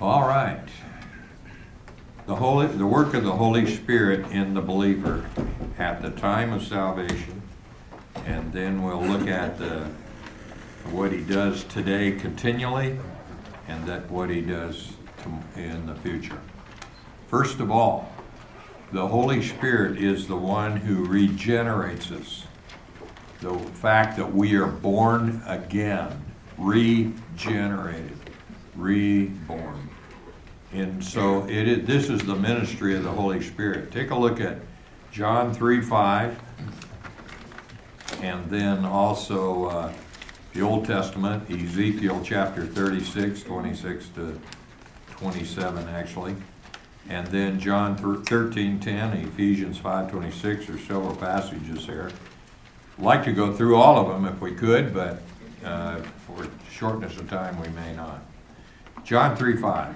All right. The Holy, the work of the Holy Spirit in the believer at the time of salvation, and then we'll look at the, what he does today continually, and that what he does to- in the future. First of all, the Holy Spirit is the one who regenerates us. The fact that we are born again, regenerated, reborn. And so it is, this is the ministry of the Holy Spirit. Take a look at John 3 5, and then also uh, the Old Testament, Ezekiel chapter 36, 26 to 27, actually. And then John 13 10, Ephesians 5 26, there's several passages there. Like to go through all of them if we could, but uh, for shortness of time, we may not. John 3 5.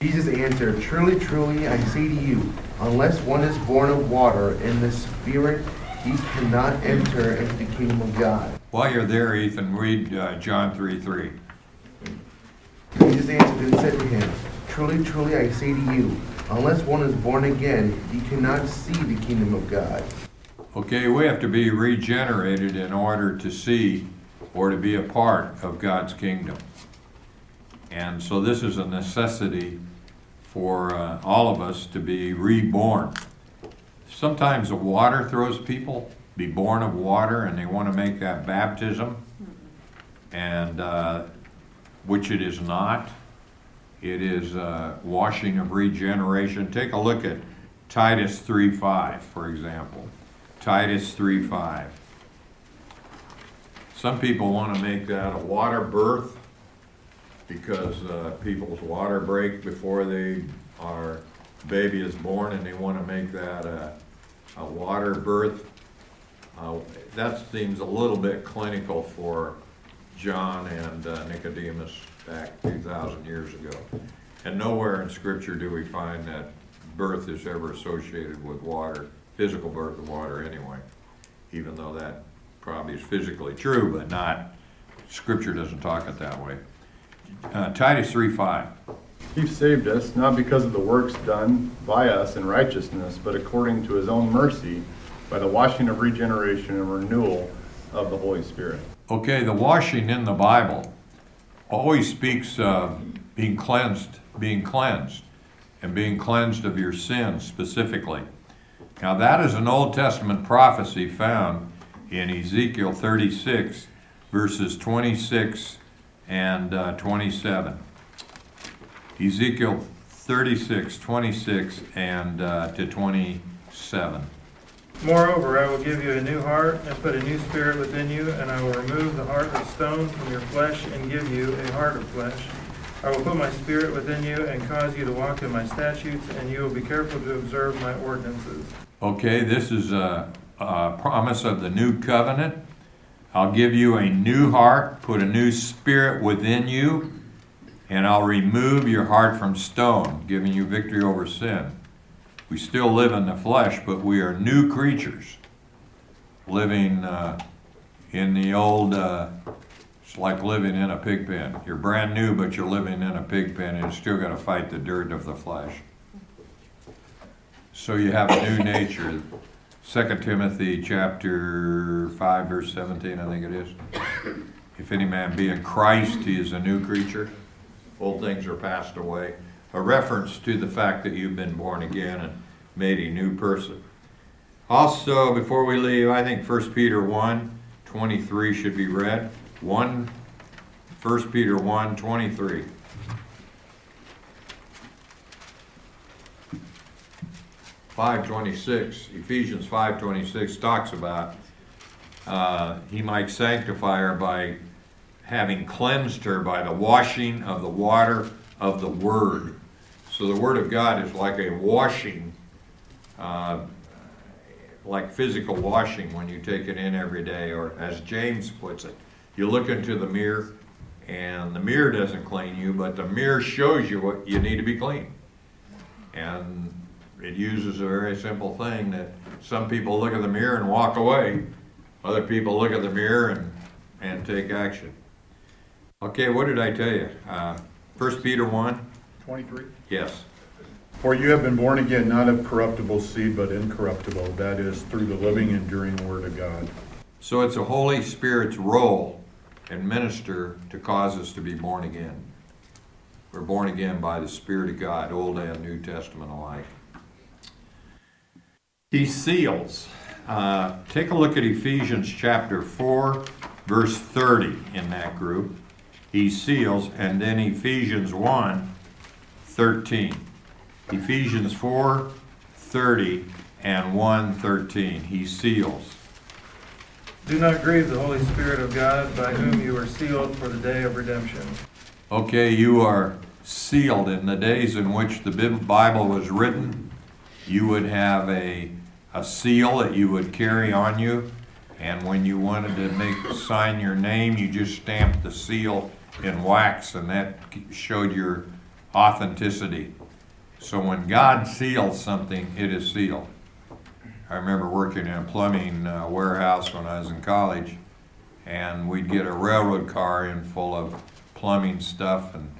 Jesus answered, Truly, truly, I say to you, unless one is born of water and the Spirit, he cannot enter into the kingdom of God. While you're there, Ethan, read uh, John 3 3. Jesus answered and said to him, Truly, truly, I say to you, unless one is born again, he cannot see the kingdom of God. Okay, we have to be regenerated in order to see or to be a part of God's kingdom. And so this is a necessity for uh, all of us to be reborn. Sometimes the water throws people, be born of water, and they want to make that baptism, and uh, which it is not. It is washing of regeneration. Take a look at Titus 3:5, for example. Titus 3:5. Some people want to make that a water birth because uh, people's water break before they are baby is born, and they want to make that a, a water birth. Uh, that seems a little bit clinical for John and uh, Nicodemus back 2,000 years ago. And nowhere in Scripture do we find that birth is ever associated with water, physical birth of water anyway, even though that probably is physically true, but not, Scripture doesn't talk it that way. Uh, Titus 3:5. He saved us not because of the works done by us in righteousness, but according to his own mercy, by the washing of regeneration and renewal of the Holy Spirit. Okay, the washing in the Bible always speaks of being cleansed, being cleansed, and being cleansed of your sins specifically. Now, that is an Old Testament prophecy found in Ezekiel 36, verses 26 and uh, 27. Ezekiel 36, 26 and uh, to 27. Moreover, I will give you a new heart and put a new spirit within you, and I will remove the heart of stone from your flesh and give you a heart of flesh. I will put my spirit within you and cause you to walk in my statutes, and you will be careful to observe my ordinances. Okay, this is a, a promise of the new covenant. I'll give you a new heart, put a new spirit within you, and I'll remove your heart from stone, giving you victory over sin. We still live in the flesh, but we are new creatures, living uh, in the old. Uh, it's like living in a pig pen. You're brand new, but you're living in a pig pen, and you still got to fight the dirt of the flesh. So you have a new nature. Second Timothy chapter five, verse seventeen, I think it is. If any man be in Christ, he is a new creature. Old things are passed away. A reference to the fact that you've been born again and made a new person. Also, before we leave, I think 1 Peter 1, 23 should be read. 1, 1 Peter 1, 23. Five twenty-six, Ephesians five twenty-six talks about, uh, he might sanctify her by having cleansed her by the washing of the water of the word. So the word of God is like a washing, uh, like physical washing when you take it in every day, or as James puts it, you look into the mirror and the mirror doesn't clean you, but the mirror shows you what you need to be clean. And it uses a very simple thing that some people look at the mirror and walk away. Other people look at the mirror and, and take action. Okay, what did I tell you? Uh, First Peter one? Twenty-three. Yes. For you have been born again, not of corruptible seed, but incorruptible, that is, through the living, enduring word of God. So it's the Holy Spirit's role and minister to cause us to be born again. We're born again by the Spirit of God, Old and New Testament alike. He seals. Uh, take a look at Ephesians chapter 4, verse 30 in that group. He seals, and then Ephesians 1, 13. Ephesians 4, 30 and 1, 13. He seals. Do not grieve the Holy Spirit of God, by whom you are sealed for the day of redemption. Okay, you are sealed in the days in which the Bible was written. You would have a, a seal that you would carry on you. And when you wanted to make, sign your name, you just stamped the seal in wax and that showed your authenticity. So when God seals something, it is sealed. I remember working in a plumbing uh, warehouse when I was in college and we'd get a railroad car in full of plumbing stuff, and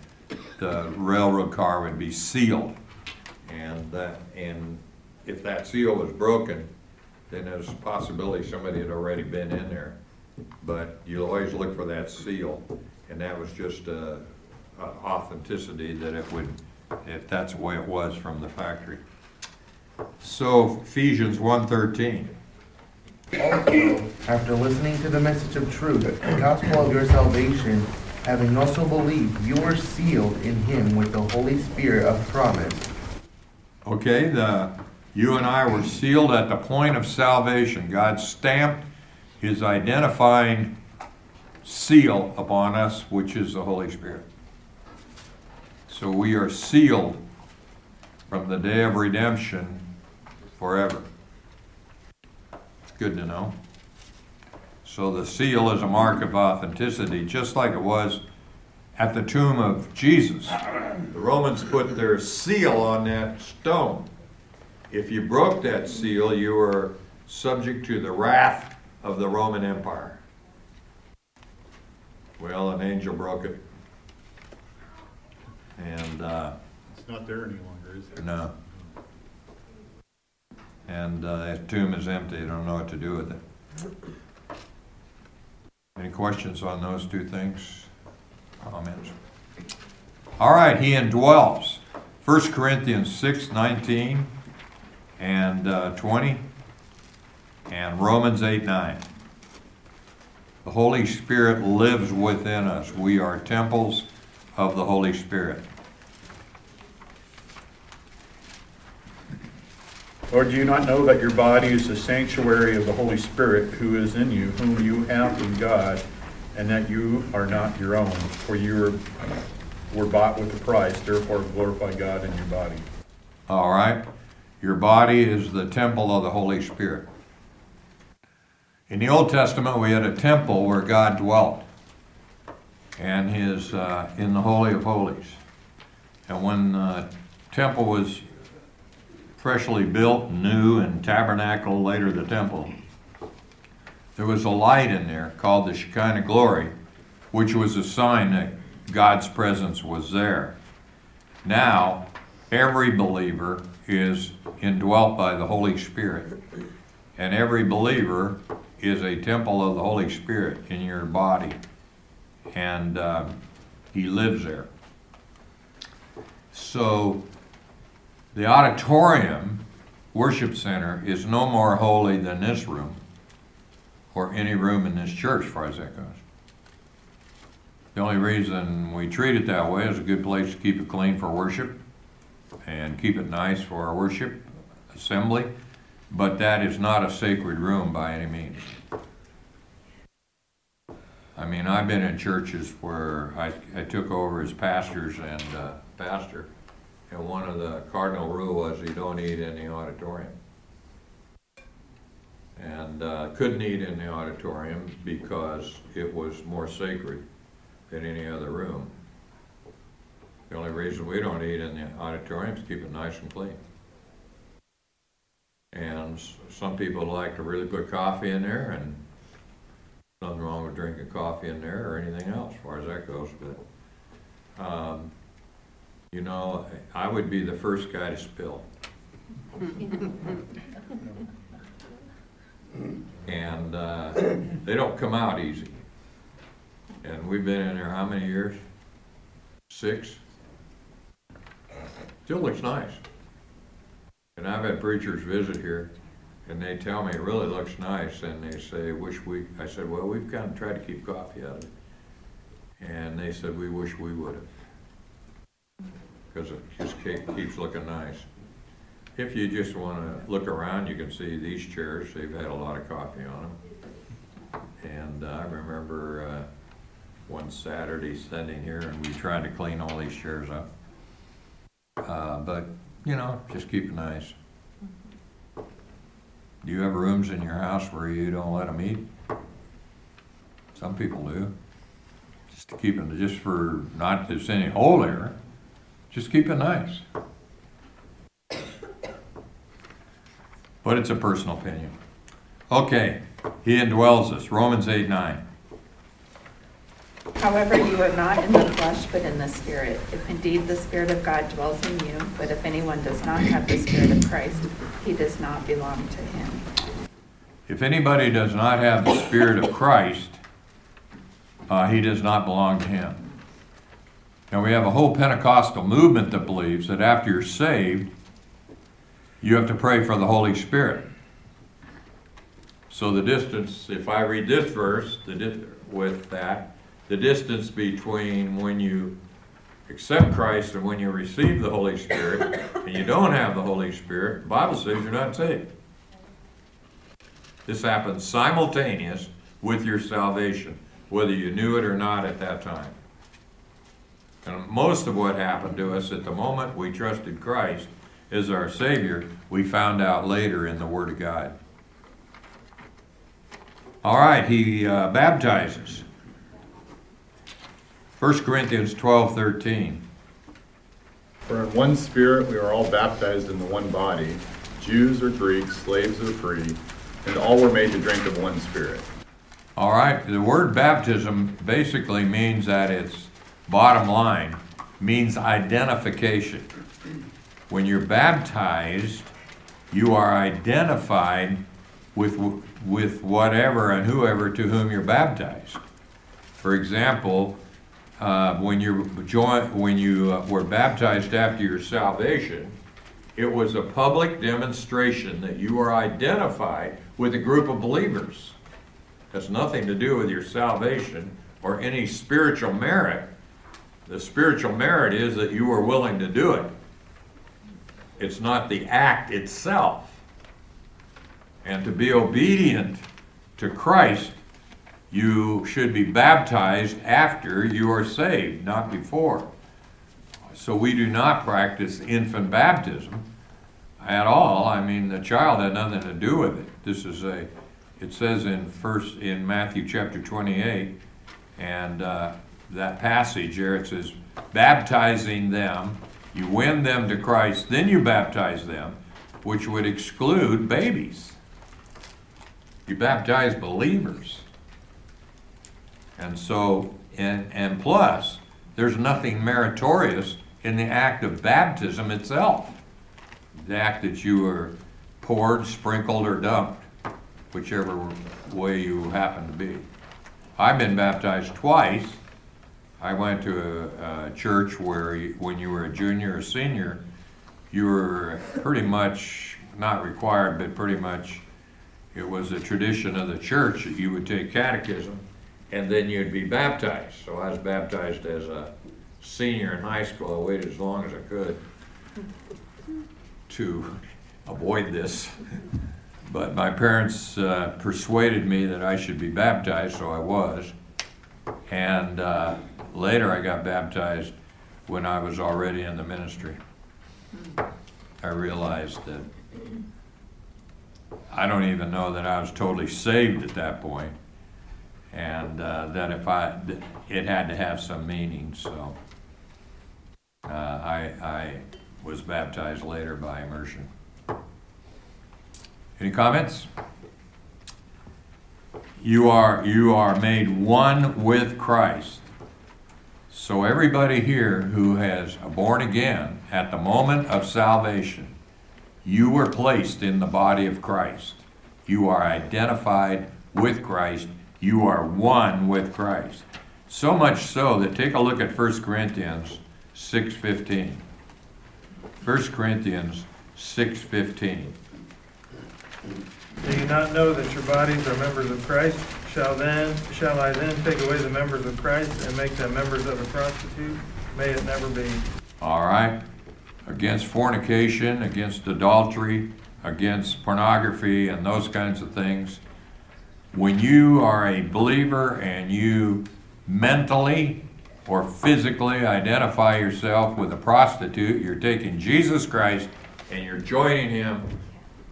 the railroad car would be sealed. And that, and if that seal was broken, then there's a possibility somebody had already been in there. But you always look for that seal, and that was just a, a authenticity that it would, if that's the way it was from the factory. So Ephesians one thirteen. Also, after listening to the message of truth, the gospel of your salvation, having also believed, you were sealed in him with the Holy Spirit of promise. Okay, the, you and I were sealed at the point of salvation. God stamped his identifying seal upon us, which is the Holy Spirit. So we are sealed from the day of redemption forever. It's good to know. So the seal is a mark of authenticity, just like it was at the tomb of Jesus. The Romans put their seal on that stone. If you broke that seal, you were subject to the wrath of the Roman Empire. Well, an angel broke it. And, uh, It's not there any longer, is it? no. And uh, that tomb is empty. I don't know what to do with it. Any questions on those two things? Comments? All right, he indwells. 1 Corinthians 6 19 and uh, 20, and Romans 8 9. The Holy Spirit lives within us. We are temples of the Holy Spirit. Lord, do you not know that your body is the sanctuary of the Holy Spirit who is in you, whom you have from God, and that you are not your own, for you were, were bought with a price, therefore glorify God in your body. All right? Your body is the temple of the Holy Spirit. In the Old Testament, we had a temple where God dwelt, and his uh, in the Holy of Holies. And when the temple was freshly built, new, and tabernacle, later the temple, there was a light in there called the Shekinah glory, which was a sign that God's presence was there. Now, every believer is indwelt by the Holy Spirit. And every believer is a temple of the Holy Spirit in your body. And uh, He lives there. So, the auditorium worship center is no more holy than this room or any room in this church, as far as that goes. The only reason we treat it that way is a good place to keep it clean for worship and keep it nice for our worship assembly, but that is not a sacred room by any means. I mean, I've been in churches where I, I took over as pastors and uh, pastor, and one of the cardinal rule was you don't eat in the auditorium. And uh, couldn't eat in the auditorium because it was more sacred than any other room. The only reason we don't eat in the auditorium is keep it nice and clean. And some people like to really put coffee in there and Nothing wrong with drinking coffee in there or anything else, as far as that goes, but, um, you know, I would be the first guy to spill. And, uh, they don't come out easy. And we've been in there how many years? Six? Still looks nice. And I've had preachers visit here, and they tell me it really looks nice, and they say, wish we, I said, well, we've kind of tried to keep coffee out of it. And they said, we wish we would have. Because it just keeps looking nice. If you just wanna look around, you can see these chairs, they've had a lot of coffee on them. And uh, I remember, uh, one Saturday sitting here and we tried to clean all these chairs up. Uh, but, you know, just keep it nice. Do you have rooms in your house where you don't let them eat? Some people do. Just to keep it, just for, not there's any hole there, just keep it nice. But it's a personal opinion. Okay, he indwells us, Romans eight nine. However, you are not in the flesh, but in the Spirit, if indeed the Spirit of God dwells in you. But if anyone does not have the Spirit of Christ, he does not belong to him. If anybody does not have the Spirit of Christ, uh, he does not belong to him. And we have a whole Pentecostal movement that believes that after you're saved, you have to pray for the Holy Spirit. So the distance, if I read this verse the with that, the distance between when you accept Christ and when you receive the Holy Spirit, and you don't have the Holy Spirit, the Bible says you're not saved. This happens simultaneous with your salvation, whether you knew it or not at that time. And most of what happened to us at the moment we trusted Christ as our Savior, we found out later in the Word of God. All right, he uh, baptizes. 1 Corinthians 12 13. For in one spirit we are all baptized into one body, Jews or Greeks, slaves or free, and all were made to drink of one spirit. All right, the word baptism basically means that it's bottom line, means identification. When you're baptized, you are identified with, with whatever and whoever to whom you're baptized. For example, uh, when you when you uh, were baptized after your salvation, it was a public demonstration that you are identified with a group of believers. It Has nothing to do with your salvation or any spiritual merit. The spiritual merit is that you were willing to do it. It's not the act itself. And to be obedient to Christ, you should be baptized after you are saved, not before. So we do not practice infant baptism at all. I mean, the child had nothing to do with it. This is a, it says in first, in Matthew chapter twenty-eight, and, uh, that passage there, it says, baptizing them, you win them to Christ, then you baptize them, which would exclude babies. You baptize believers. And so, and, and plus, there's nothing meritorious in the act of baptism itself. The act that you were poured, sprinkled, or dumped, whichever way you happen to be. I've been baptized twice. I went to a, a church where you, when you were a junior or senior, you were pretty much, not required, but pretty much, it was a tradition of the church that you would take catechism and then you'd be baptized. So I was baptized as a senior in high school. I waited as long as I could to avoid this. But my parents uh, persuaded me that I should be baptized, so I was. And uh, later I got baptized when I was already in the ministry. I realized that I don't even know that I was totally saved at that point, and uh, that if I, it had to have some meaning, so. Uh, I, I was baptized later by immersion. Any comments? You are, you are made one with Christ. So everybody here who has born again at the moment of salvation, you were placed in the body of Christ. You are identified with Christ. You are one with Christ. So much so that take a look at 1 Corinthians 6:15. 1 Corinthians 6:15. Do you not know that your bodies are members of Christ? Shall then, shall I then take away the members of Christ and make them members of a prostitute? May it never be. All right? Against fornication, against adultery, against pornography, and those kinds of things. When you are a believer and you mentally or physically identify yourself with a prostitute, you're taking Jesus Christ and you're joining him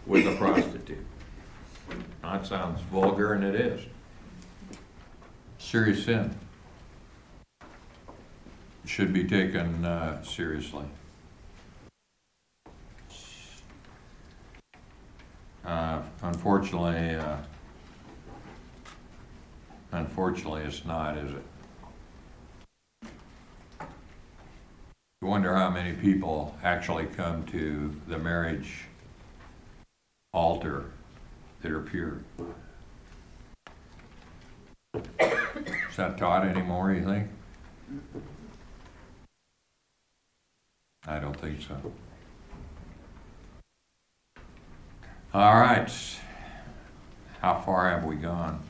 with a prostitute. That sounds vulgar, and it is. Serious sin. Should be taken uh, seriously. Uh, Unfortunately, uh, unfortunately, it's not, is it? You wonder how many people actually come to the marriage altar that are pure. Is that taught anymore, you think? I don't think so. All right. How far have we gone?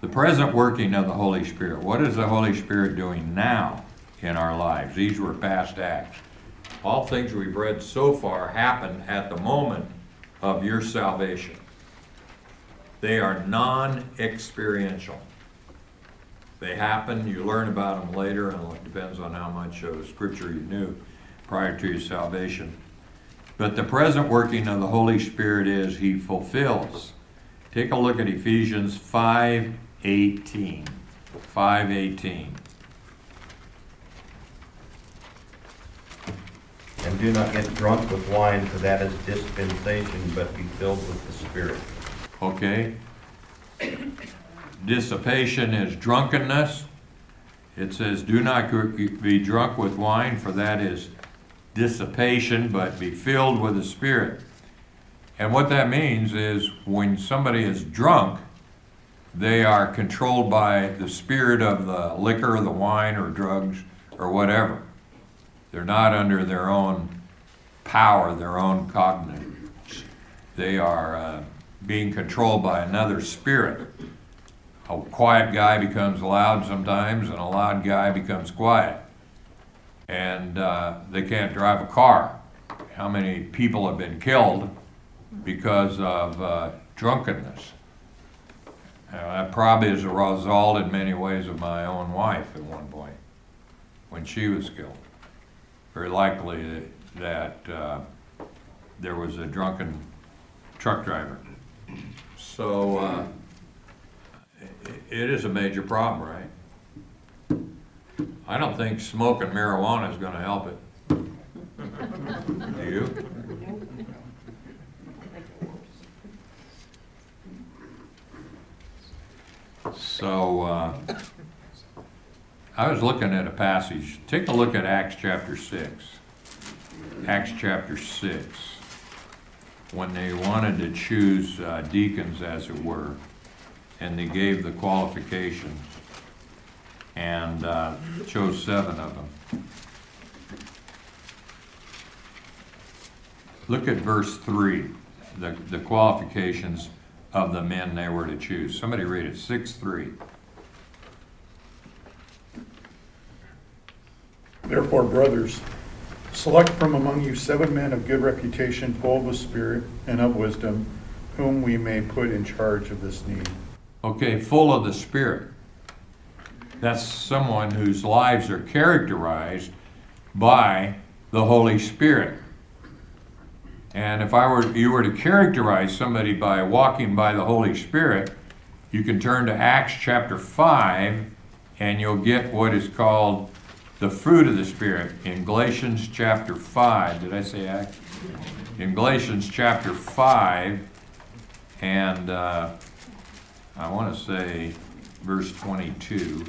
The present working of the Holy Spirit. What is the Holy Spirit doing now in our lives? These were past acts. All things we've read so far happen at the moment of your salvation. They are non experiential. They happen, you learn about them later, and it depends on how much of Scripture you knew prior to your salvation. But the present working of the Holy Spirit is He fulfills. Take a look at Ephesians 5:18. 5:18. And do not get drunk with wine, for that is dispensation, but be filled with the Spirit. Okay? Dissipation is drunkenness. It says, Do not be drunk with wine, for that is dissipation, but be filled with the Spirit. And what that means is when somebody is drunk, they are controlled by the spirit of the liquor, the wine, or drugs, or whatever. They're not under their own power, their own cognizance. They are uh, being controlled by another spirit. A quiet guy becomes loud sometimes, and a loud guy becomes quiet. And uh, they can't drive a car. How many people have been killed because of uh, drunkenness? That probably is a result in many ways of my own wife at one point when she was killed very likely that uh, there was a drunken truck driver. So uh, it is a major problem, right? I don't think smoking marijuana is going to help it. Do you? So, uh, I was looking at a passage. Take a look at Acts chapter 6. Acts chapter 6. When they wanted to choose uh, deacons, as it were, and they gave the qualifications and uh, chose seven of them. Look at verse 3, the, the qualifications of the men they were to choose. Somebody read it, 6 3. Therefore, brothers, select from among you seven men of good reputation, full of the Spirit and of wisdom, whom we may put in charge of this need. Okay, full of the Spirit. That's someone whose lives are characterized by the Holy Spirit. And if I were, you were to characterize somebody by walking by the Holy Spirit, you can turn to Acts chapter 5 and you'll get what is called the fruit of the Spirit in Galatians chapter 5. Did I say Acts? In Galatians chapter 5 And uh, I want to say verse 22,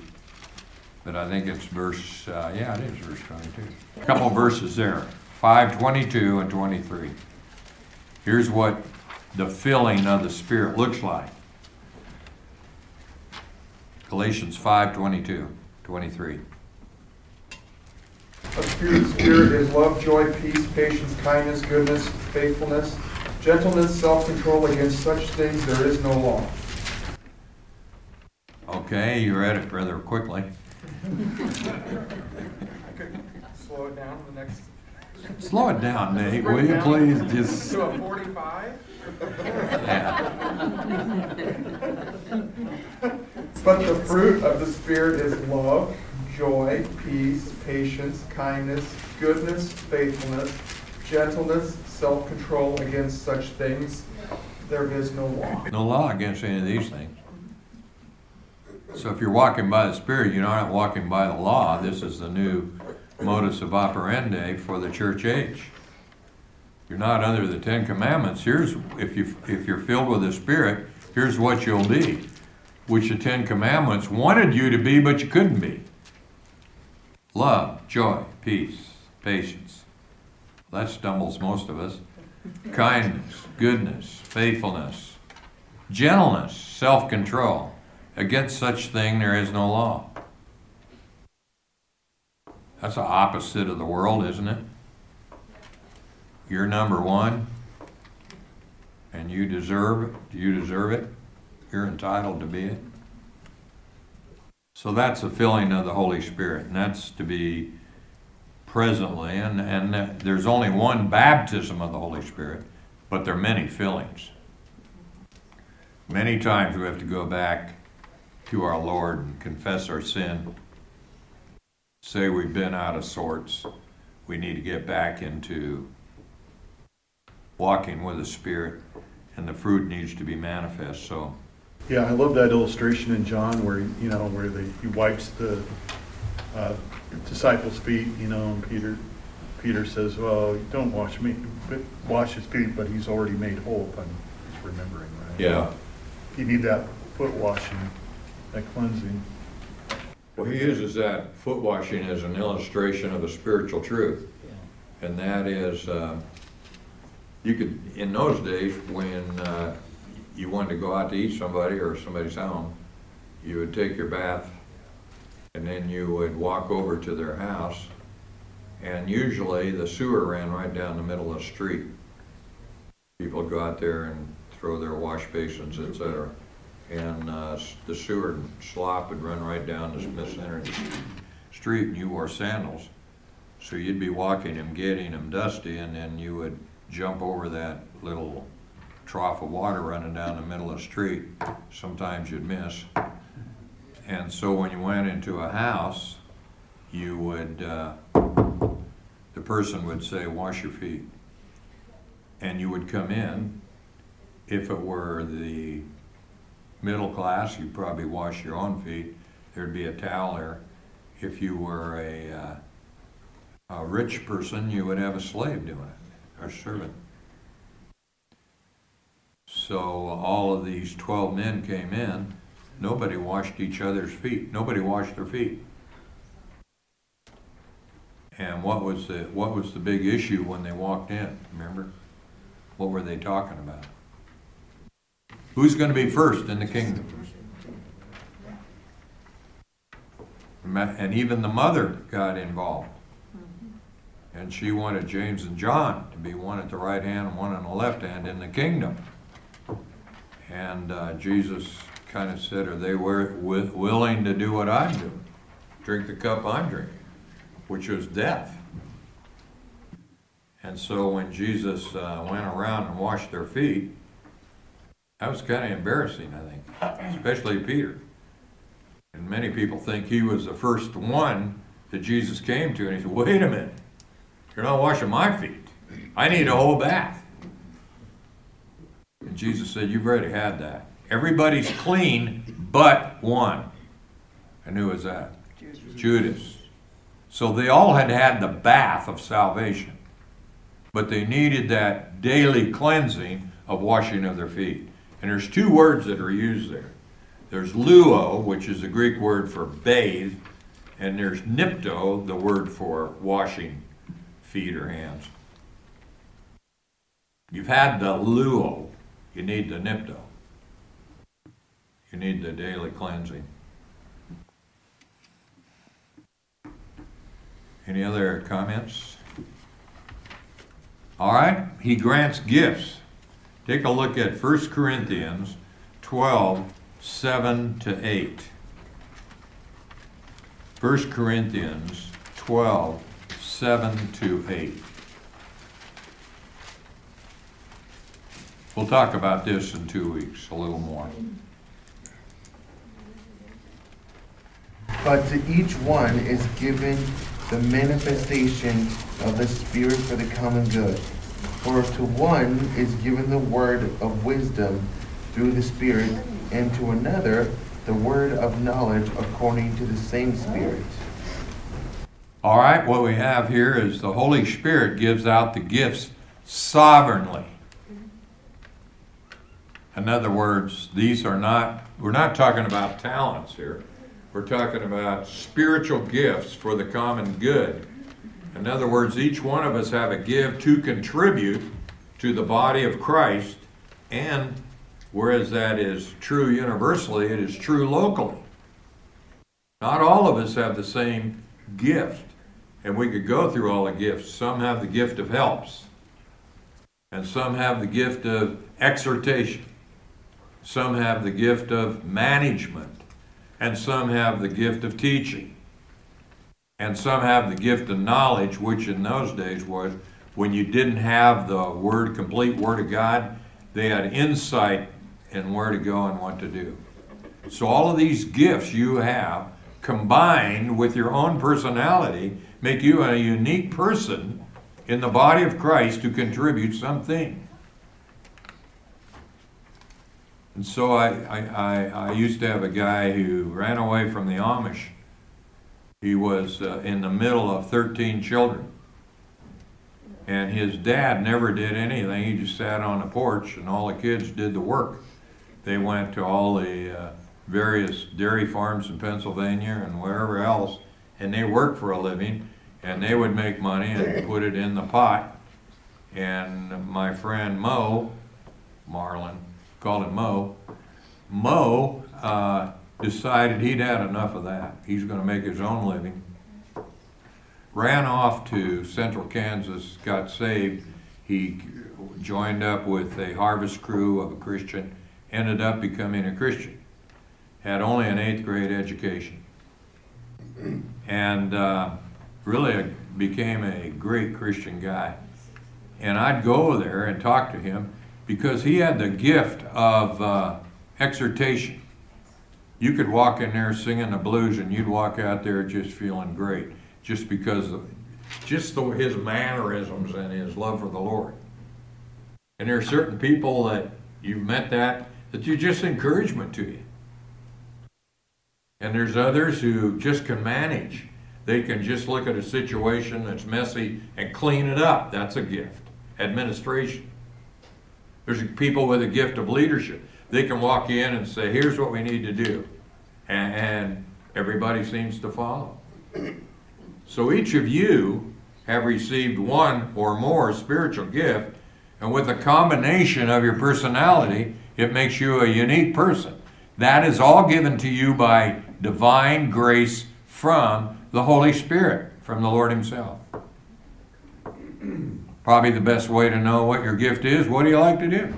but I think it's verse, uh, yeah, it is verse 22. A Couple verses there, 5, 22 and 23. Here's what the filling of the Spirit looks like. Galatians 5, 22, 23. A spirit, spirit is love, joy, peace, patience, kindness, goodness, faithfulness, gentleness, self-control. Against such things there is no law. Okay, you read it rather quickly. Slow it down the next. Slow it down, Nate, will you please just, To a forty-five? yeah. But the fruit of the Spirit is love, joy, peace, patience, kindness, goodness, faithfulness, gentleness, self-control. Against such things there is no law. No law against any of these things. So if you're walking by the Spirit, you're not walking by the law. This is the new modus of operandi for the church age. You're not under the Ten Commandments. Here's, if you, if you're filled with the Spirit, here's what you'll be, which the Ten Commandments wanted you to be, but you couldn't be. Love, joy, peace, patience. That stumbles most of us. Kindness, goodness, faithfulness, gentleness, self-control. Against such thing there is no law. That's the opposite of the world, isn't it? You're number one, and you deserve it. You deserve it? You're entitled to be it. So that's the filling of the Holy Spirit, and that's to be presently, and, and there's only one baptism of the Holy Spirit, but there are many fillings. Many times we have to go back to our Lord and confess our sin. Say we've been out of sorts. We need to get back into walking with the Spirit, and the fruit needs to be manifest. So, Yeah, I love that illustration in John where, you know, where the, he wipes the uh, disciples' feet, you know, and Peter, Peter says, well, don't wash me, but wash his feet, but he's already made whole, if I'm just remembering right. yeah. You need that foot washing, that cleansing. Well, he uses that foot washing as an illustration of a spiritual truth. And that is, uh, you could, in those days, when uh, you wanted to go out to eat somebody or somebody's home, you would take your bath and then you would walk over to their house. And usually the sewer ran right down the middle of the street. People would go out there and throw their wash basins, etc. cetera. And uh, the sewer slop would run right down the Smith Center street and you wore sandals. So you'd be walking them, getting them dusty, and then you would jump over that little trough of water running down the middle of the street. Sometimes you'd miss. And so when you went into a house, you would, uh, the person would say, wash your feet. And you would come in. If it were the middle class, you'd probably wash your own feet. There'd be a towel there. If you were a, uh, a rich person, you would have a slave doing it, or a servant. So all of these twelve men came in, nobody washed each other's feet, nobody washed their feet. And what was the, what was the big issue when they walked in, remember? What were they talking about? Who's gonna be first in the kingdom? And even the mother got involved. And she wanted James and John to be one at the right hand and one on the left hand in the kingdom. And uh, Jesus kind of said, are they willing to do what I'm doing? Drink the cup I'm drinking, which was death. And so when Jesus uh, went around and washed their feet, that was kind of embarrassing, I think, especially Peter. And many people think he was the first one that Jesus came to, and he said, wait a minute, you're not washing my feet. I need a whole bath. And Jesus said, You've already had that. Everybody's clean but one. And who was that? Judas. So they all had had the bath of salvation, but they needed that daily cleansing of washing of their feet. And there's two words that are used there. There's luo, which is the Greek word for bathe, and there's nipto, the word for washing feet or hands. You've had the luo, you need the nipto. You need the daily cleansing. Any other comments? All right, he grants gifts. Take a look at 1 Corinthians 12, 7 to 8. 1 Corinthians 12, 7 to 8. We'll talk about this in two weeks, a little more. But to each one is given the manifestation of the Spirit for the common good. For to one is given the word of wisdom through the Spirit, and to another the word of knowledge according to the same Spirit. All right, what we have here is the Holy Spirit gives out the gifts sovereignly. In other words, these are not, we're not talking about talents here. We're talking about spiritual gifts for the common good. In other words, each one of us have a gift to contribute to the body of Christ, and whereas that is true universally, it is true locally. Not all of us have the same gift, and we could go through all the gifts. Some have the gift of helps, and some have the gift of exhortation. Some have the gift of management, and some have the gift of teaching. And some have the gift of knowledge, which in those days was when you didn't have the word, complete word of God, they had insight in where to go and what to do. So all of these gifts you have combined with your own personality make you a unique person in the body of Christ to contribute something. And so I, I, I, I used to have a guy who ran away from the Amish. He was uh, in the middle of 13 children. And his dad never did anything. He just sat on the porch and all the kids did the work. They went to all the uh, various dairy farms in Pennsylvania and wherever else, and they worked for a living, and they would make money and put it in the pot. And my friend Mo, Marlin, called him Mo, Mo uh, decided he'd had enough of that. He's going to make his own living. Ran off to central Kansas, got saved. He joined up with a harvest crew of a Christian, ended up becoming a Christian. Had only an eighth grade education. And uh, really became a great Christian guy. And I'd go there and talk to him because he had the gift of uh, exhortation. You could walk in there singing the blues and you'd walk out there just feeling great, just because of just the, his mannerisms and his love for the Lord. And there are certain people that you've met that that you just encouragement to you. And there's others who just can manage. They can just look at a situation that's messy and clean it up. That's a gift. Administration. There's people with a gift of leadership. They can walk in and say, here's what we need to do. And, and everybody seems to follow. So each of you have received one or more spiritual gift, and with a combination of your personality, it makes you a unique person. That is all given to you by divine grace from the Holy Spirit, from the Lord Himself. Probably the best way to know what your gift is. What do you like to do?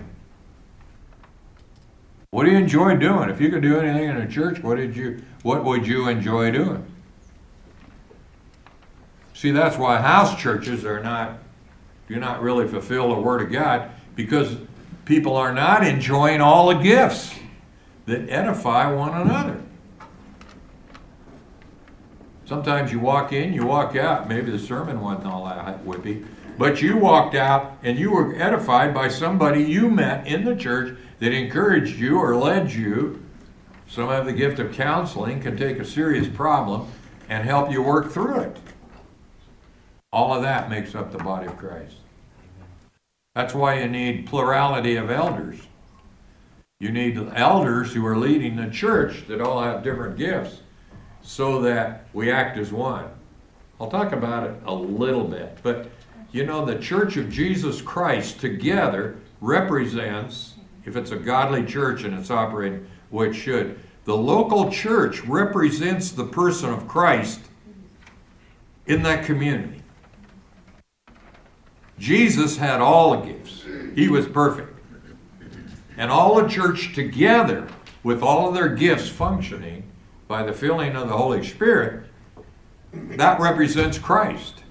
What do you enjoy doing? If you could do anything in a church, what did you what would you enjoy doing? See, that's why house churches are not do not really fulfill the word of God because people are not enjoying all the gifts that edify one another. Sometimes you walk in, you walk out, maybe the sermon wasn't all that whippy, but you walked out and you were edified by somebody you met in the church that encouraged you or led you. Some have the gift of counseling, can take a serious problem and help you work through it. All of that makes up the body of Christ. That's why you need plurality of elders. You need elders who are leading the church that all have different gifts so that we act as one. I'll talk about it a little bit, but you know, the church of Jesus Christ together represents, if it's a godly church and it's operating what it should, the local church represents the person of Christ in that community. Jesus had all the gifts. He was perfect. And all the church together, with all of their gifts functioning by the filling of the Holy Spirit, that represents Christ.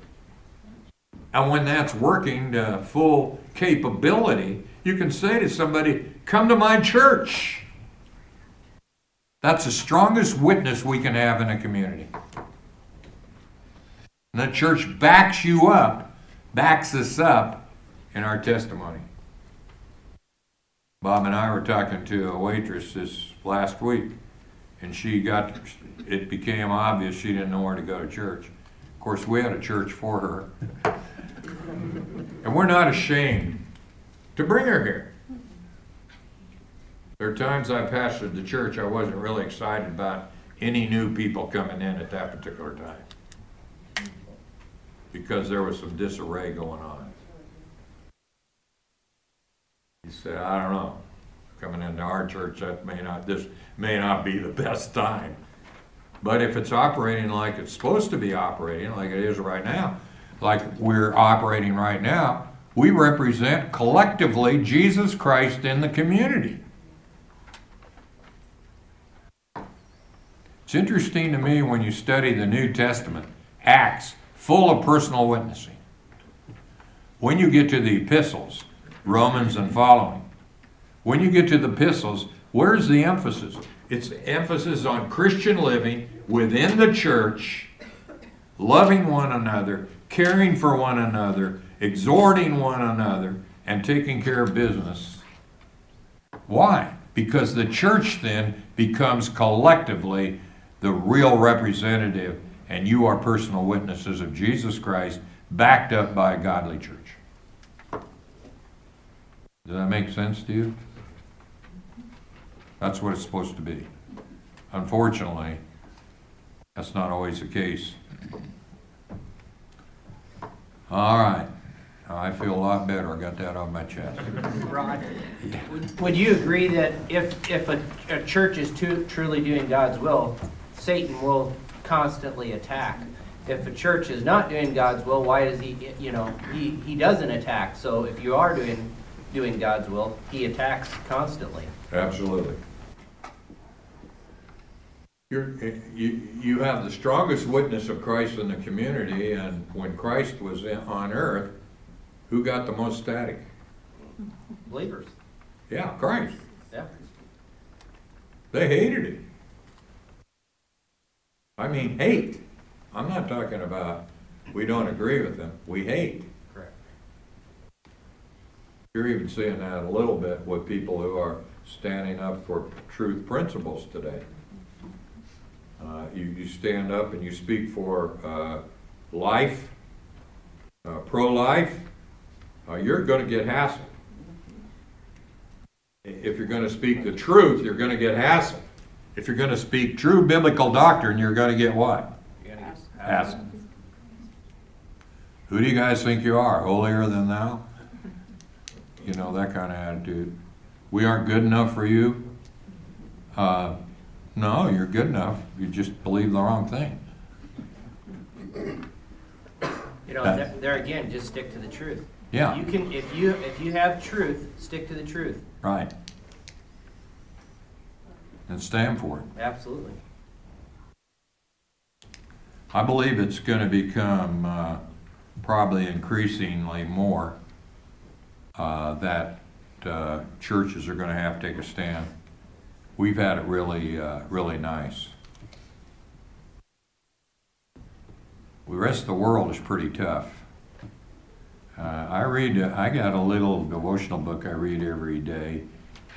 And when that's working to full capability, you can say to somebody, Come to my church. That's the strongest witness we can have in a community. And the church backs you up, backs us up in our testimony. Bob and I were talking to a waitress this last week, and she got, it became obvious she didn't know where to go to church. Of course, we had a church for her. And we're not ashamed to bring her here. There are times I pastored the church, I wasn't really excited about any new people coming in at that particular time. Because there was some disarray going on. He said, I don't know, coming into our church, that may not, this may not be the best time. But if it's operating like it's supposed to be operating, like it is right now, like we're operating right now, we represent collectively Jesus Christ in the community. It's interesting to me when you study the New Testament, Acts, full of personal witnessing. When you get to the epistles, Romans and following, when you get to the epistles, where's the emphasis? It's emphasis on Christian living within the church, loving one another, caring for one another, exhorting one another, and taking care of business. Why? Because the church then becomes collectively the real representative, and you are personal witnesses of Jesus Christ, backed up by a godly church. Does that make sense to you? That's what it's supposed to be. Unfortunately, that's not always the case. All right. I feel a lot better. I got that off my chest. Rod, would- would you agree that if, if a, a church is tu- truly doing God's will, Satan will constantly attack? If a church is not doing God's will, why does he, you know, he, he doesn't attack. So if you are doing, doing God's will, he attacks constantly. Absolutely. You're, eh, you, you have the strongest witness of Christ in the community, and when Christ was in- on earth, who got the most static? Believers, Yeah, Christ. yeah. They hated it. I mean, hate. I'm not talking about, we don't agree with them, we hate. Correct. You're even seeing that a little bit with people who are standing up for truth principles today. Uh, you, you stand up and you speak for, uh, life, uh, pro-life, uh, you're gonna get hassled. If you're gonna speak the truth, you're gonna get hassled. If you're gonna speak true biblical doctrine, you're gonna get what? Hassled. Who do you guys think you are, holier than thou? You know, that kind of attitude. We aren't good enough for you? Uh, no, you're good enough. You just believe the wrong thing. You know, there, there again, just stick to the truth. Yeah. You can, if you, if you have truth, stick to the truth. Right. And stand for it. Absolutely. I believe it's gonna become, uh, probably increasingly more, uh, that, uh, churches are gonna have to take a stand. We've had it really, uh, really nice. The rest of the world is pretty tough. Uh, I read, I got a little devotional book I read every day,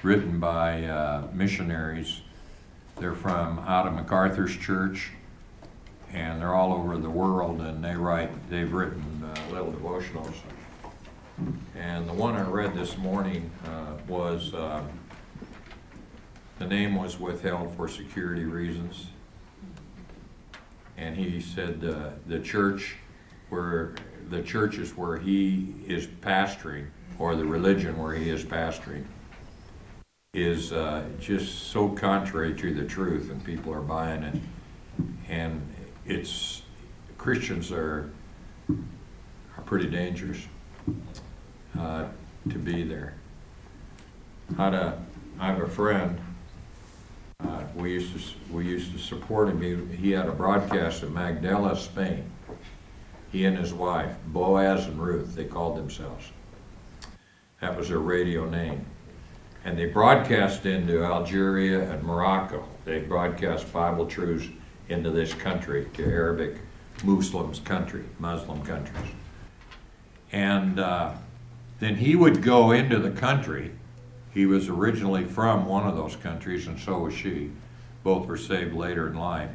written by, uh, missionaries. They're from out of MacArthur's church, and they're all over the world, and they write, they've written uh, little devotionals. And the one I read this morning uh, was, uh, the name was withheld for security reasons. And he said, uh, the church where, the churches where he is pastoring, or the religion where he is pastoring, is uh, just so contrary to the truth, and people are buying it. And it's, Christians are, are pretty dangerous uh, to be there. Had a, I have a friend, uh, we used to, we used to support him, he, he had a broadcast in Magdala, Spain. He and his wife, Boaz and Ruth, they called themselves. That was their radio name. And they broadcast into Algeria and Morocco. They broadcast Bible truths into this country, to Arabic Muslims country, Muslim countries. And uh, then he would go into the country. He was originally from one of those countries, and so was she. Both were saved later in life.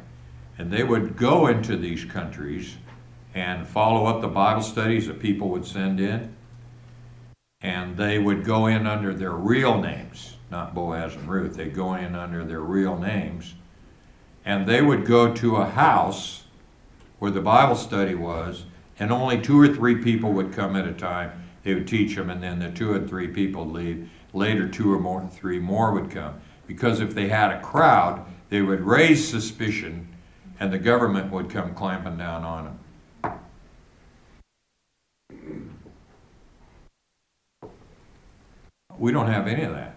And they would go into these countries and follow up the Bible studies that people would send in. And they would go in under their real names, not Boaz and Ruth. They'd go in under their real names. And they would go to a house where the Bible study was, and only two or three people would come at a time. They would teach them, and then the two or three people would leave. Later, two or more, three more would come. Because if they had a crowd, they would raise suspicion, and the government would come clamping down on them. We don't have any of that.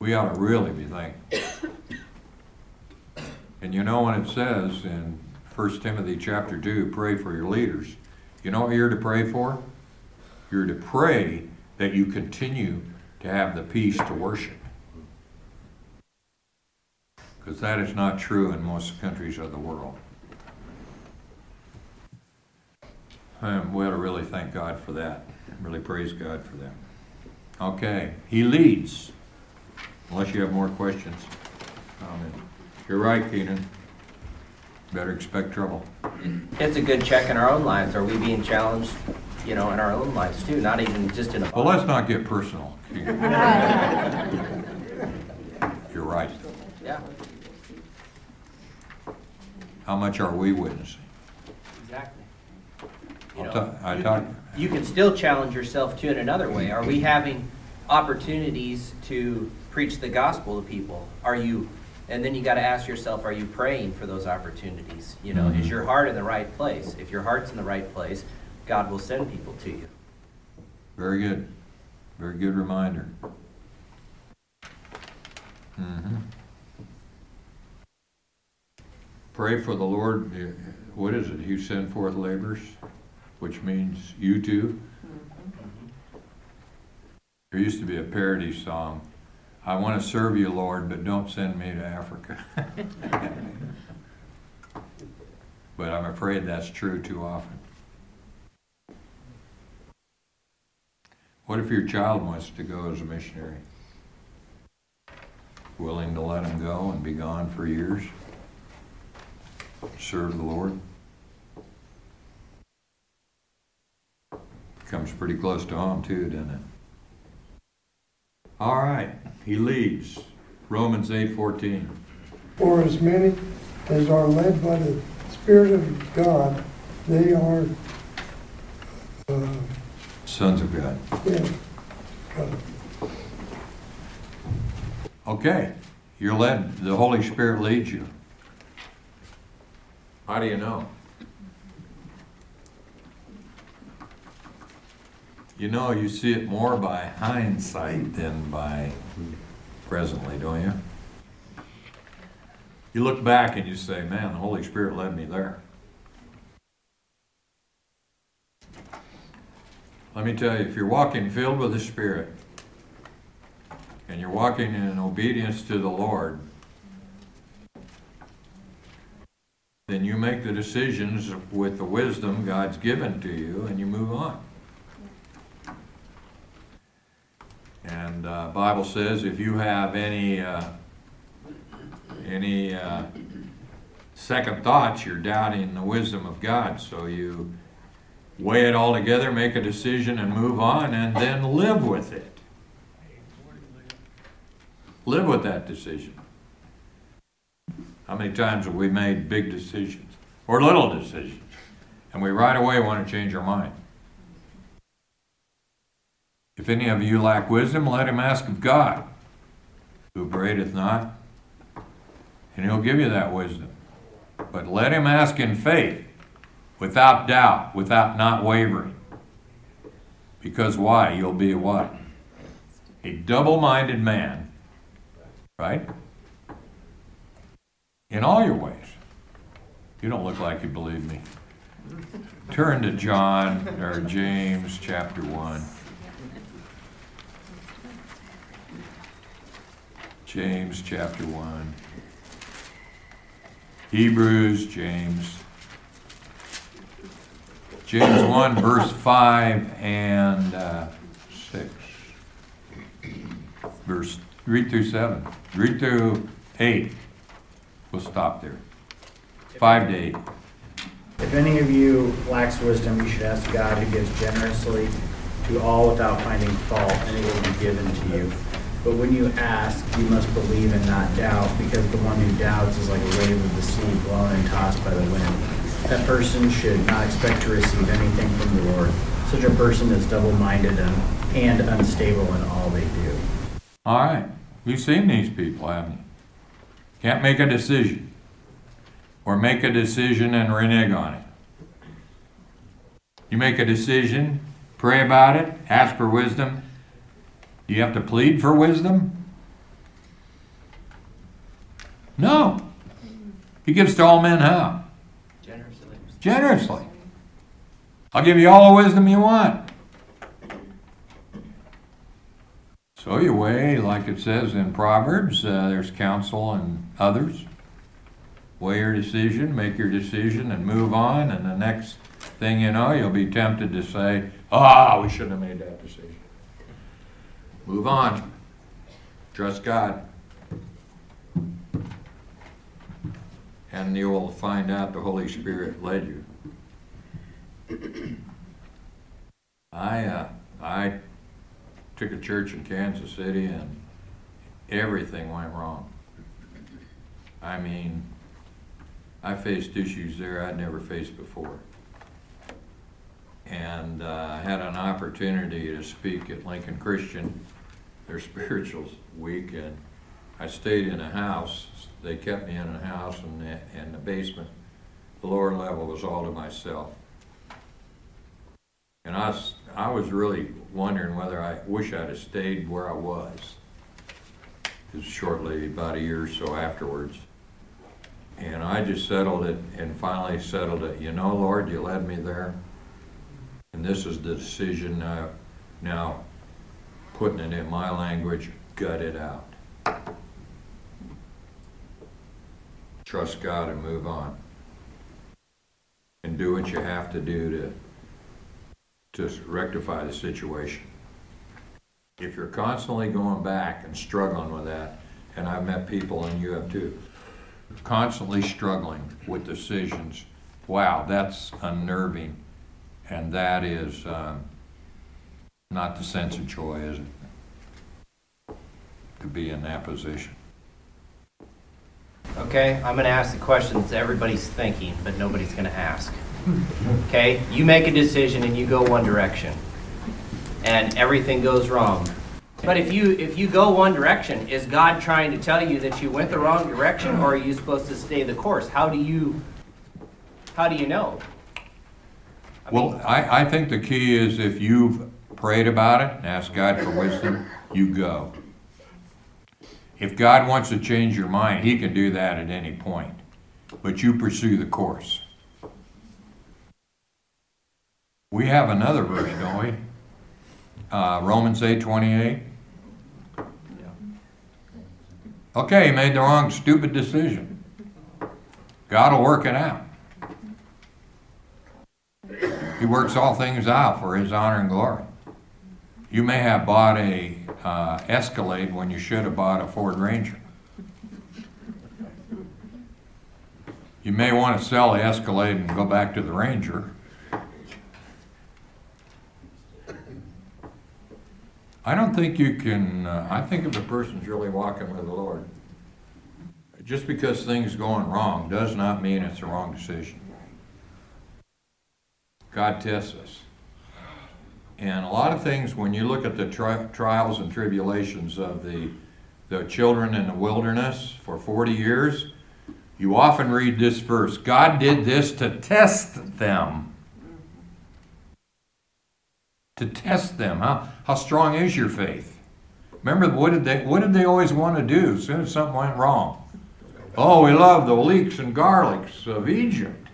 We ought to really be thankful. And you know when it says in 1 Timothy chapter 2, pray for your leaders. You know what you're to pray for? You're to pray that you continue to have the peace to worship. Because that is not true in most countries of the world. Um, we ought to really thank God for that. Really praise God for that. Okay, he leads. Unless you have more questions, comments. You're right, Keenan. Better expect trouble. It's a good check in our own lives. Are we being challenged, you know, in our own lives too, not even just in a. Well, let's not get personal. Keenan. You're right. Yeah, How much are we witnessing? exactly. You I'll know, I you- talk, You can still challenge yourself too in another way. Are we having opportunities to preach the gospel to people? Are you, and then you gotta ask yourself, are you praying for those opportunities? You know, Mhm. is your heart in the right place? If your heart's in the right place, God will send people to you. very good. Very good reminder. Mhm. Pray for the Lord, what is it? You send forth labors, which means you too. Mm-hmm. There used to be a parody song, I want to serve you, Lord, but don't send me to Africa. But I'm afraid that's true too often. What if your child wants to go as a missionary? Willing to let him go and be gone for years? Serve the Lord? Comes pretty close to home too, doesn't it? All right, he leads. Romans eight fourteen. For as many as are led by the Spirit of God, they are, uh, Sons of God. yeah, God. Okay, you're led, the Holy Spirit leads you. How do you know? You know, you see it more by hindsight than by presently, don't you? You look back and you say, man, the Holy Spirit led me there. Let me tell you, if you're walking filled with the Spirit, and you're walking in obedience to the Lord, then you make the decisions with the wisdom God's given to you and you move on. And uh, Bible says if you have any uh, any uh, second thoughts, you're doubting the wisdom of God. So you weigh it all together, make a decision, and move on, and then live with it. live with that decision. How many times have we made big decisions or little decisions and we right away want to change our mind? If any of you lack wisdom, let him ask of God, who upbraideth not, and he'll give you that wisdom. But let him ask in faith, without doubt, without not wavering. Because why? You'll be a what? A double minded man, right? In all your ways. You don't look like you believe me. Turn to John or James chapter 1. James chapter 1. Hebrews, James. James 1, verse 5 and uh, 6. Verse, read through 7. Read through 8. We'll stop there. 5 to 8. If any of you lacks wisdom, you should ask God who gives generously to all without finding fault, and it will be given to you. But when you ask, you must believe and not doubt, because the one who doubts is like a wave of the sea blown and tossed by the wind. That person should not expect to receive anything from the Lord. Such a person is double-minded and, and unstable in all they do. All right. We've seen these people, haven't you? Can't make a decision. Or make a decision and renege on it. You make a decision, pray about it, ask for wisdom. Do you have to plead for wisdom? No. He gives to all men how? Generously. Generously. I'll give you all the wisdom you want. So you weigh, like it says in Proverbs, uh, there's counsel and others. Weigh your decision, make your decision, and move on. And the next thing you know, you'll be tempted to say, "Ah, we shouldn't have made that decision." Move on. Trust God. And you will find out the Holy Spirit led you. I, uh, I took a church in Kansas City and everything went wrong. I mean, I faced issues there I'd never faced before. And uh, I had an opportunity to speak at Lincoln Christian, their spirituals week, and I stayed in a house. They kept me in a house and the, and the basement. The lower level was all to myself. And I I was really wondering whether I wish I'd have stayed where I was. It was shortly, about a year or so afterwards. And I just settled it and finally settled it. You know, Lord, you led me there. And this is the decision now, now putting it in my language, gut it out. Trust God and move on. And do what you have to do to, to rectify the situation. If you're constantly going back and struggling with that, and I've met people and you have too, constantly struggling with decisions, wow, that's unnerving. And that is um, not the sense of joy, is it? To be in that position. Okay, I'm going to ask the questions everybody's thinking, but nobody's going to ask. Okay, you make a decision and you go one direction, and everything goes wrong. But if you if you go one direction, is God trying to tell you that you went the wrong direction, or are you supposed to stay the course? How do you how do you know? I mean, Well, I, I think the key is if you've prayed about it and asked God for wisdom, you go. If God wants to change your mind, He can do that at any point. But you pursue the course. We have another verse, don't we? Uh, Romans eight twenty-eight. Okay, he made the wrong stupid decision. God will work it out. He works all things out for his honor and glory. You may have bought a uh, Escalade when you should have bought a Ford Ranger. You may want to sell the Escalade and go back to the Ranger. I don't think you can, uh, I think if a person's really walking with the Lord, just because things going wrong does not mean it's a wrong decision. God tests us. And a lot of things, when you look at the tri- trials and tribulations of the, the children in the wilderness for 40 years, you often read this verse God did this to test them. To test them. How, how strong is your faith? Remember, what did they, what did they always want to do as soon as something went wrong? Oh, we love the leeks and garlics of Egypt.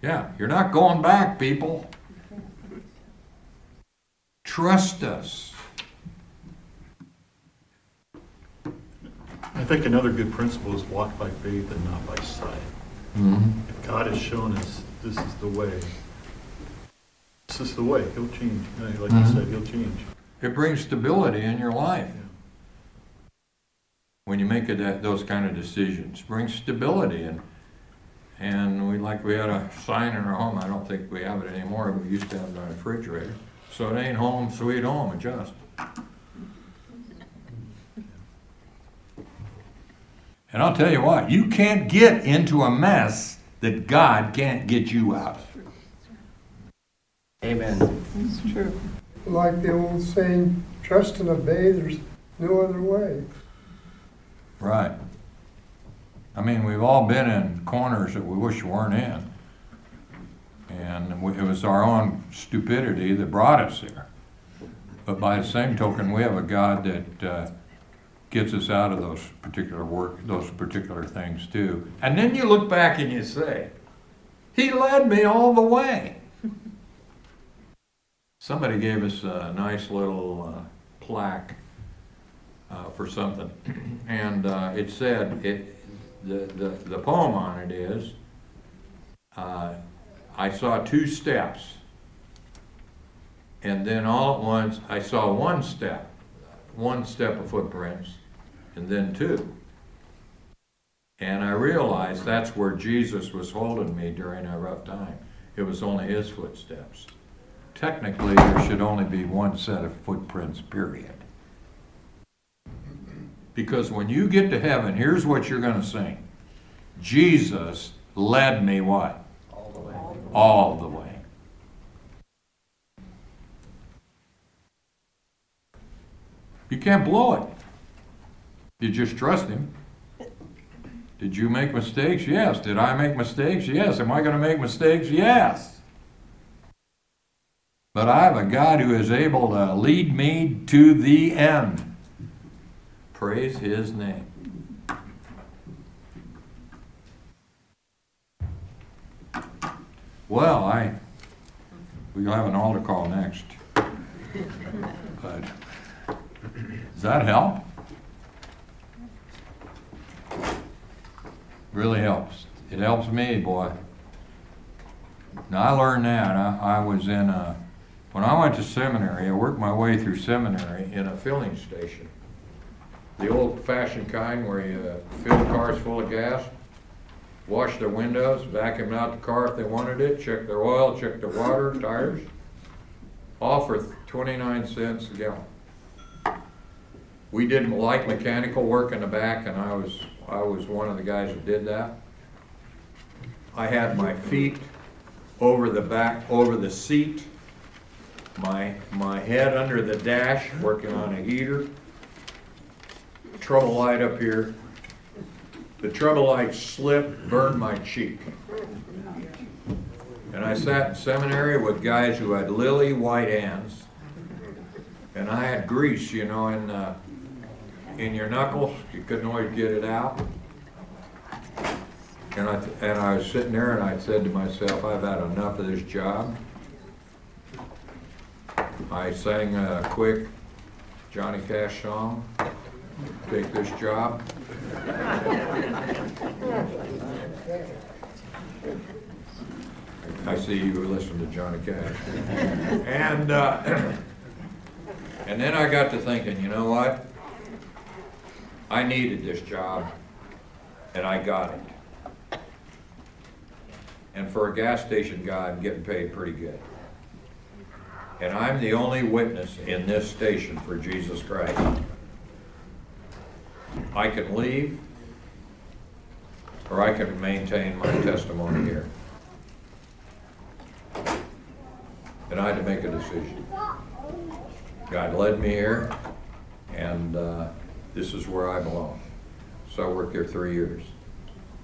Yeah, you're not going back, people. Trust us. I think another good principle is walk by faith and not by sight. If God has shown us this is the way, this is the way, he'll change. You know, Like you Mhm. said, he'll change. It brings stability in your life. When you make it, those kind of decisions, brings stability and, and we, like, we had a sign in our home, I don't think we have it anymore, we used to have it on the refrigerator. So it ain't home sweet home, adjust. And I'll tell you what, you can't get into a mess that God can't get you out of. Amen. It's true. Like the old saying, trust and obey, there's no other way. Right. I mean, we've all been in corners that we wish we weren't in. And we- it was our own stupidity that brought us there. But by the same token, we have a God that uh, gets us out of those particular work, those particular things too. And then you look back and you say, He led me all the way. Somebody gave us a nice little uh, plaque uh, for something. And uh, it said, it, the, the, the poem on it is, uh, I saw two steps. And then all at once, I saw one step, one step of footprints, and then two. And I realized that's where Jesus was holding me during a rough time. It was only his footsteps. Technically, there should only be one set of footprints, period. Because when you get to heaven, here's what you're going to sing Jesus led me what? All the way. You can't blow it. You just trust Him. Did you make mistakes? Yes. Did I make mistakes? Yes. Am I going to make mistakes? Yes. But I have a God who is able to lead me to the end. Praise His name. Well, I, we'll have an altar call next. But, does that help? Really helps. It helps me, boy. Now, I learned that. I, I was in a, when I went to seminary, I worked my way through seminary in a filling station. The old fashioned kind where you uh, fill cars full of gas, wash their windows, vacuum out the car if they wanted it, check their oil, check their water, tires. All for twenty-nine cents a gallon. We did light mechanical work in the back and I was, I was one of the guys that did that. I had my feet over the back, over the seat, my, my head under the dash, working on a heater. Trouble light up here. The trouble light slipped, burned my cheek. And I sat in seminary with guys who had lily white hands. And I had grease, you know, in, uh, in your knuckles. You couldn't always get it out. And I, and I was sitting there and I said to myself, I've had enough of this job. I sang a quick Johnny Cash song, Take This Job. I see you listen to Johnny Cash. And, uh, and then I got to thinking, you know what? I needed this job, and I got it. And for a gas station guy, I'm getting paid pretty good. And I'm the only witness in this station for Jesus Christ. I can leave, or I can maintain my testimony here. And I had to make a decision. God led me here, and uh, this is where I belong. So I worked here three years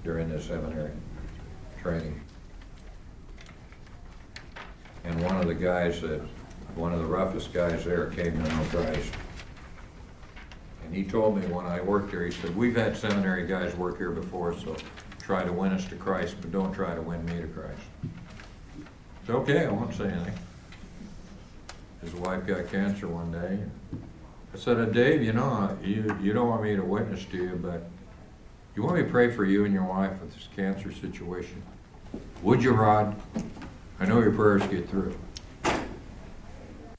during this seminary training. And one of the guys that, one of the roughest guys there came to know Christ. And he told me when I worked there, he said, we've had seminary guys work here before, so try to win us to Christ, but don't try to win me to Christ. It's okay, I won't say anything. His wife got cancer one day. I said, "Uh, Dave, you know, you, you don't want me to witness to you, but you want me to pray for you and your wife with this cancer situation? Would you, Rod? I know your prayers get through.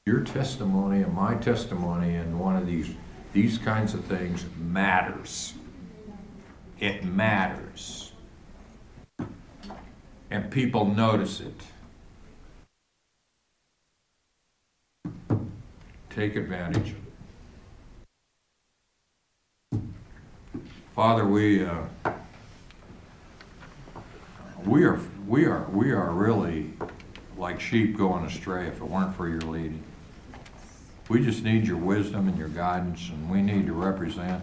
Your testimony and my testimony and one of these, these kinds of things matters. It matters. And people notice it. Take advantage of it. Father, we, uh, we are, we are, we are really like sheep going astray if it weren't for your leading. We just need your wisdom and your guidance, and we need to represent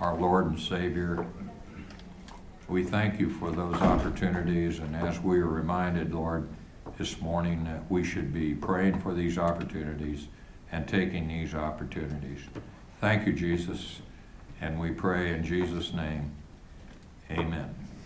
our Lord and Savior. We thank you for those opportunities, and as we are reminded, Lord, this morning, that we should be praying for these opportunities and taking these opportunities. Thank you, Jesus, and we pray in Jesus' name. Amen.